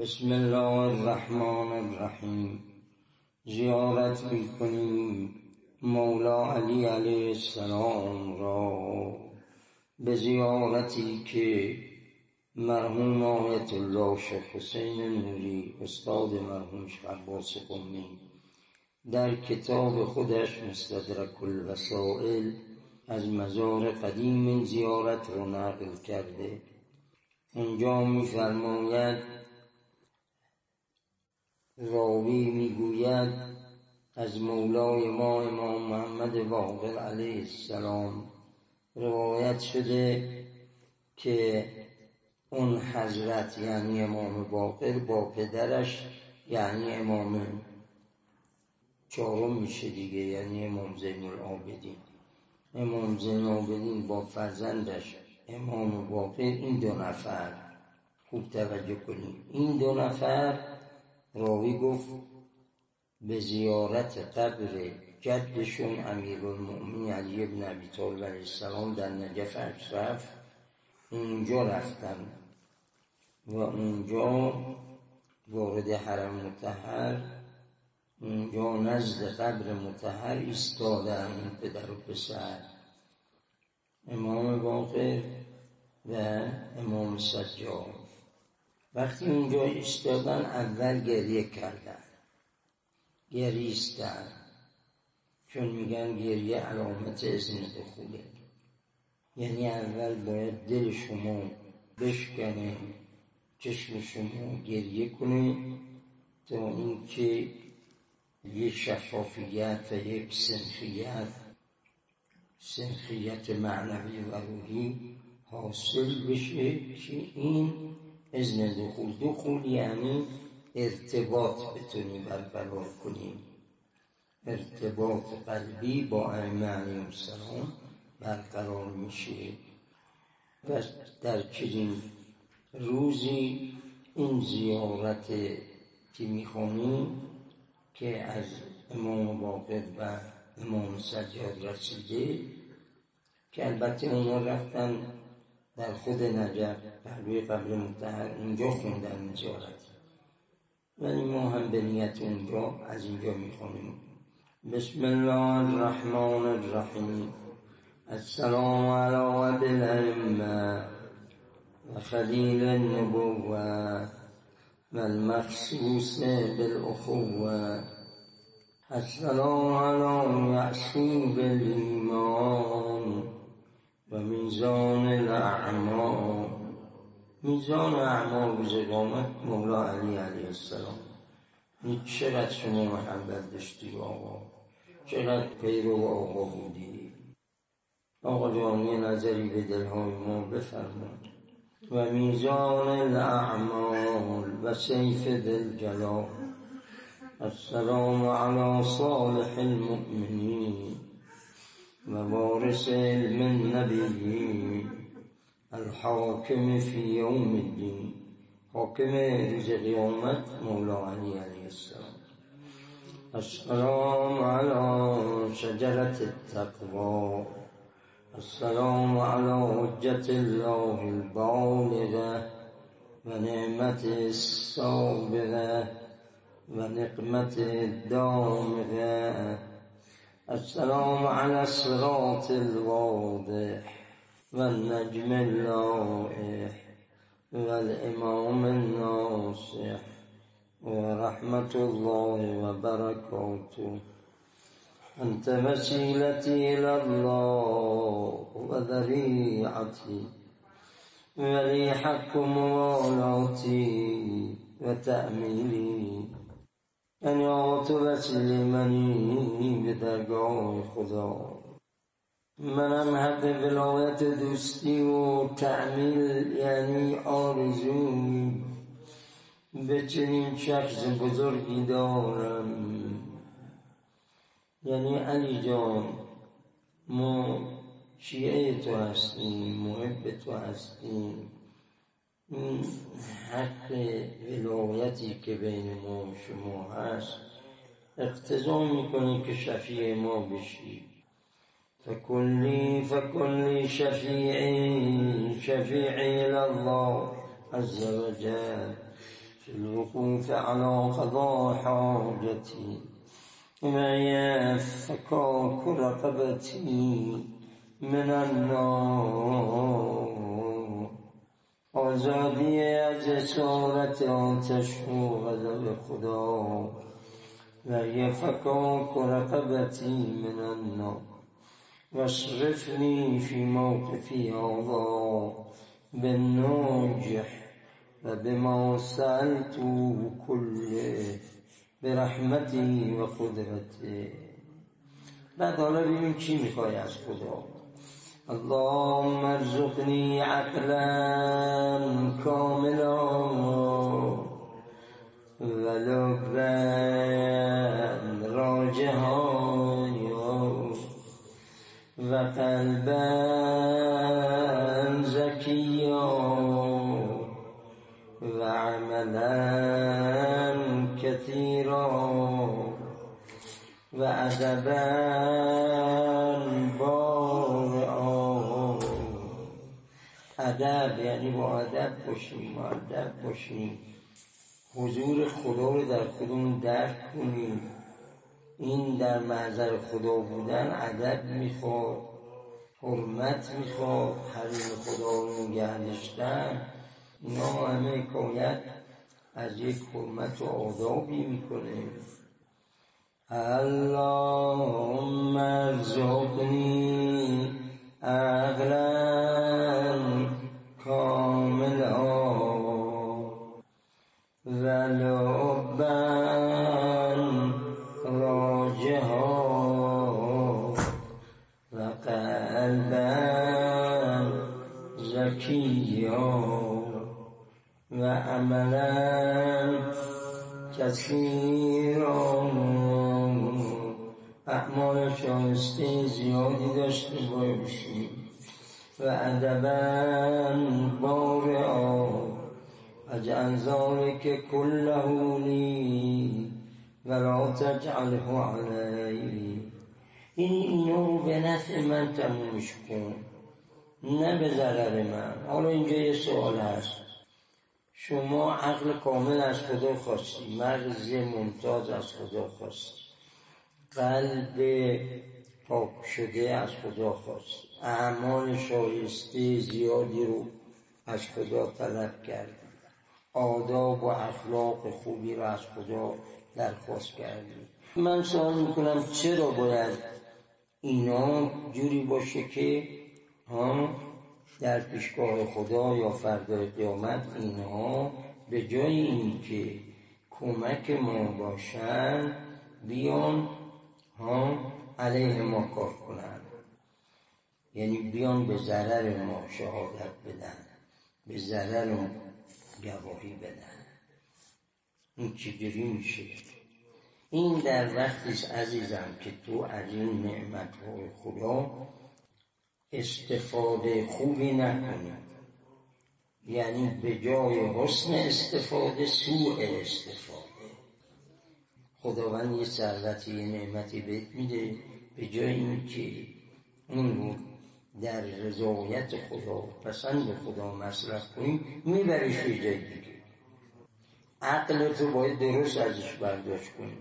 بسم الله الرحمن الرحیم. زیارت می‌کنیم مولا علی علیه السلام را. به زیارتی که مرحوم آیت الله شیخ حسین نوری استاد مرحوم شیخ عباس قمی در کتاب خودش مستدرک الوسائل از مزار قدیم زیارت رو نقل کرده. اونجا میفرماید راوی می‌گوید از مولای ما امام محمد باقر علیه السلام روایت شده که اون حضرت یعنی امام باقر با پدرش یعنی امام چهارم میشه دیگه یعنی امام زین العابدین امام زین العابدین با فرزندش امام باقر این دو نفر خوب توجه کنید این دو نفر راوی گفت به زیارت قبر جدشون امیر المؤمنین علی ابن ابی طالب علیه السلام در نجف اشرف اونجا رفتن و اونجا وارد حرم متحر اونجا نزد قبر متحر ایستادن پدر و پسر. امام باقر و امام سجاد. وقتی اونجا ایستادن اول گریه کردن. گریستن. چون میگن گریه علامت ازن دخوله یعنی اول باید دل شما بشکنه چشم شما گریه کنه تا اینکه یک شفافیت و یک سنخیت سنخیت معنوی و روحی حاصل بشه که این ازن دخول دخول یعنی ارتباط بتونی برقرار کنیم ارتباط قلبی با ائمه علیهم السلام برقرار میشه. و در چنین روزی این زیارت که می‌خوانیم که از امام باقر و امام سجاد رسیده که البته اونا رفتن در خود نجف پهلوی قبل متحر اونجا خوندن زیارت ولی ما هم به نیت اونجا از اینجا می‌خونیم بسم الله الرحمن الرحیم. السلام علی عبد الائمه و خلیل النبوه و المخصوص بالاخوه السلام علی معصوب الایمان و میزان الاعمال میزان اعمال روز قامت مولا علی علیه السلام. این چقدر شما محبت داشتی آقا. چقدر پیرو آقا بودی آقا جانی نظری به دلهای ما بفرمان و میزان الاعمال و سیف دل جلال السلام على صالح المؤمنين ووارث علم النبيين الحاکم فی یوم الدین حاکم روز قیامت مولا علی علیه السلام. السلام على شجرة التقوى. السلام على حجة الله البالغة ونعمة السابغة ونقمة الدامغة. السلام على الصراط الواضح. والنجم اللائح والإمام الناصح ورحمة الله وبركاته. أنت وسيلتي إلى الله وذريعتي. ولي حق موالاتي وتأميلي. أن يعطي وسلمني بدرگاه خدا منم حق ولایت دوستی و تعمیل یعنی آرزوی به چنین شخص بزرگی دارم. یعنی علی جان ما شیعه تو هستیم محب تو هستیم. این حق ولایتی که بین ما و شما هست اقتضا می‌کنه که شفیع ما بشید فكن لي فكن لي شفيعي شفيعي إلى الله عز وجل. في الوقوف على قضاء حاجتي. ويفكاك رقبتي من النار. آزادی از اسارت آتش و غضب خدا. و یفکاک رقبتی من النار. واصرفني في موقفي هذا بالناجح وبما سألته كله برحمتی و قدرته بعد حالا ببینیم چی می‌خوای از خدا. اللهم ارزقني عقلا كاملا ولبا راجها وقلبا زكيا وعملا كثيرا وأدبا بارعا. ادب یعنی با ادب باشیم ادب باشیم. حضور خدا رو در خودمون درک کنیم. این در معذر خدا بودن ادب می‌خواد. حرمت می‌خواد حریم خدا رو نگه داشتن اینا همه کایت از یک حرمت و آدابی می‌کنه. اللهم ارزقنی عقلا کاملا. و کثیرا اعمال شایسته زیادی داشته باشیم. و ادبا بارعا اجعل که کله لی ولا تجعله علی این اینو به نفع من تمومش کن نه به ضرر من. حالا اینجا یه سوال هست. شما عقل کامل از خدا خواستی مغز ممتاز از خدا خواستی قلب پاک شده از خدا خواستی اعمال شایسته زیادی رو از خدا طلب کردی آداب و اخلاق خوبی رو از خدا درخواست کردی. من سوال می‌کنم چرا باید اینا جوری باشه که ها در پیشگاه خدا یا فردای قیامت اینها به جای اینکه کمک ما باشن بیان ها علیه ما کار کنن. یعنی بیان به ضرر ما شهادت بدن به ضرر ما گواهی بدن. این چجوری میشه؟ این در وقتی عزیزم که تو از این نعمت خدا استفاده خوبی نکنیم یعنی به جای حسن استفاده سوء استفاده. خداوند یه ثروتی یه نعمتی بهت میده به جای اینکه اون رو در رضایت خدا پسند خدا مصرف کنی میبریش به جای دیگه. عقلت رو باید درست ازش برداشت کنی.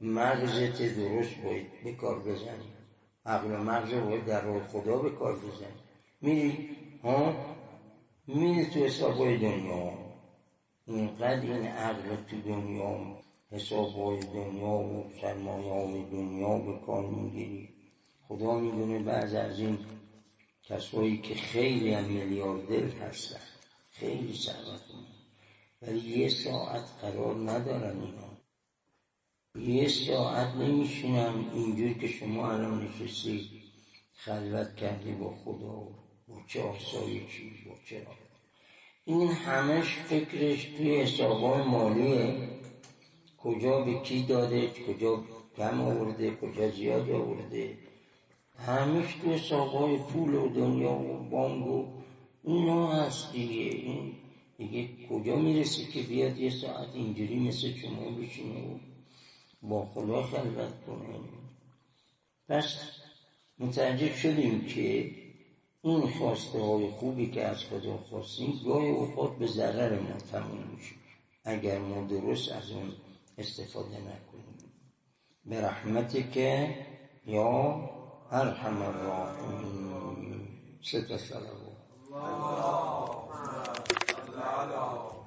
مغزت درست باید به کار بزنی. عقل و مغز باید در راه خدا به کار بزنی. میری ها؟ میری تو حسابای دنیا؟ اینقدر این عقل تو دنیا حسابای دنیا و سرمایه دنیا به کار می‌گیری. خدا می‌دونه بعض از این کسایی که خیلی هم میلیاردر هستن. خیلی ثروتمند. ولی یه ساعت قرار ندارن اینا. یه ساعت نمیشینم اینجور که شما الان نشستی خلوت کردی با خدا با چه آسایشی با چه این همش فکرش توی حسابای مالیه. کجا به کی داده کجا کم آورده کجا زیاد آورده. همش توی حسابای پول و دنیا و بانگ و اینا هست دیگه. این دیگه کجا می‌رسی که بیاد یه ساعت اینجوری مثل شما بشینه با خدا خلوت کنیم. پس متوجه شدیم که این خواسته های خوبی که از خدا خواستیم گاهی اوقات به ضرر ما تموم میشه. اگر ما درست از اون استفاده نکنیم. به رحمت که یا ارحم الراحمین. سه الله الله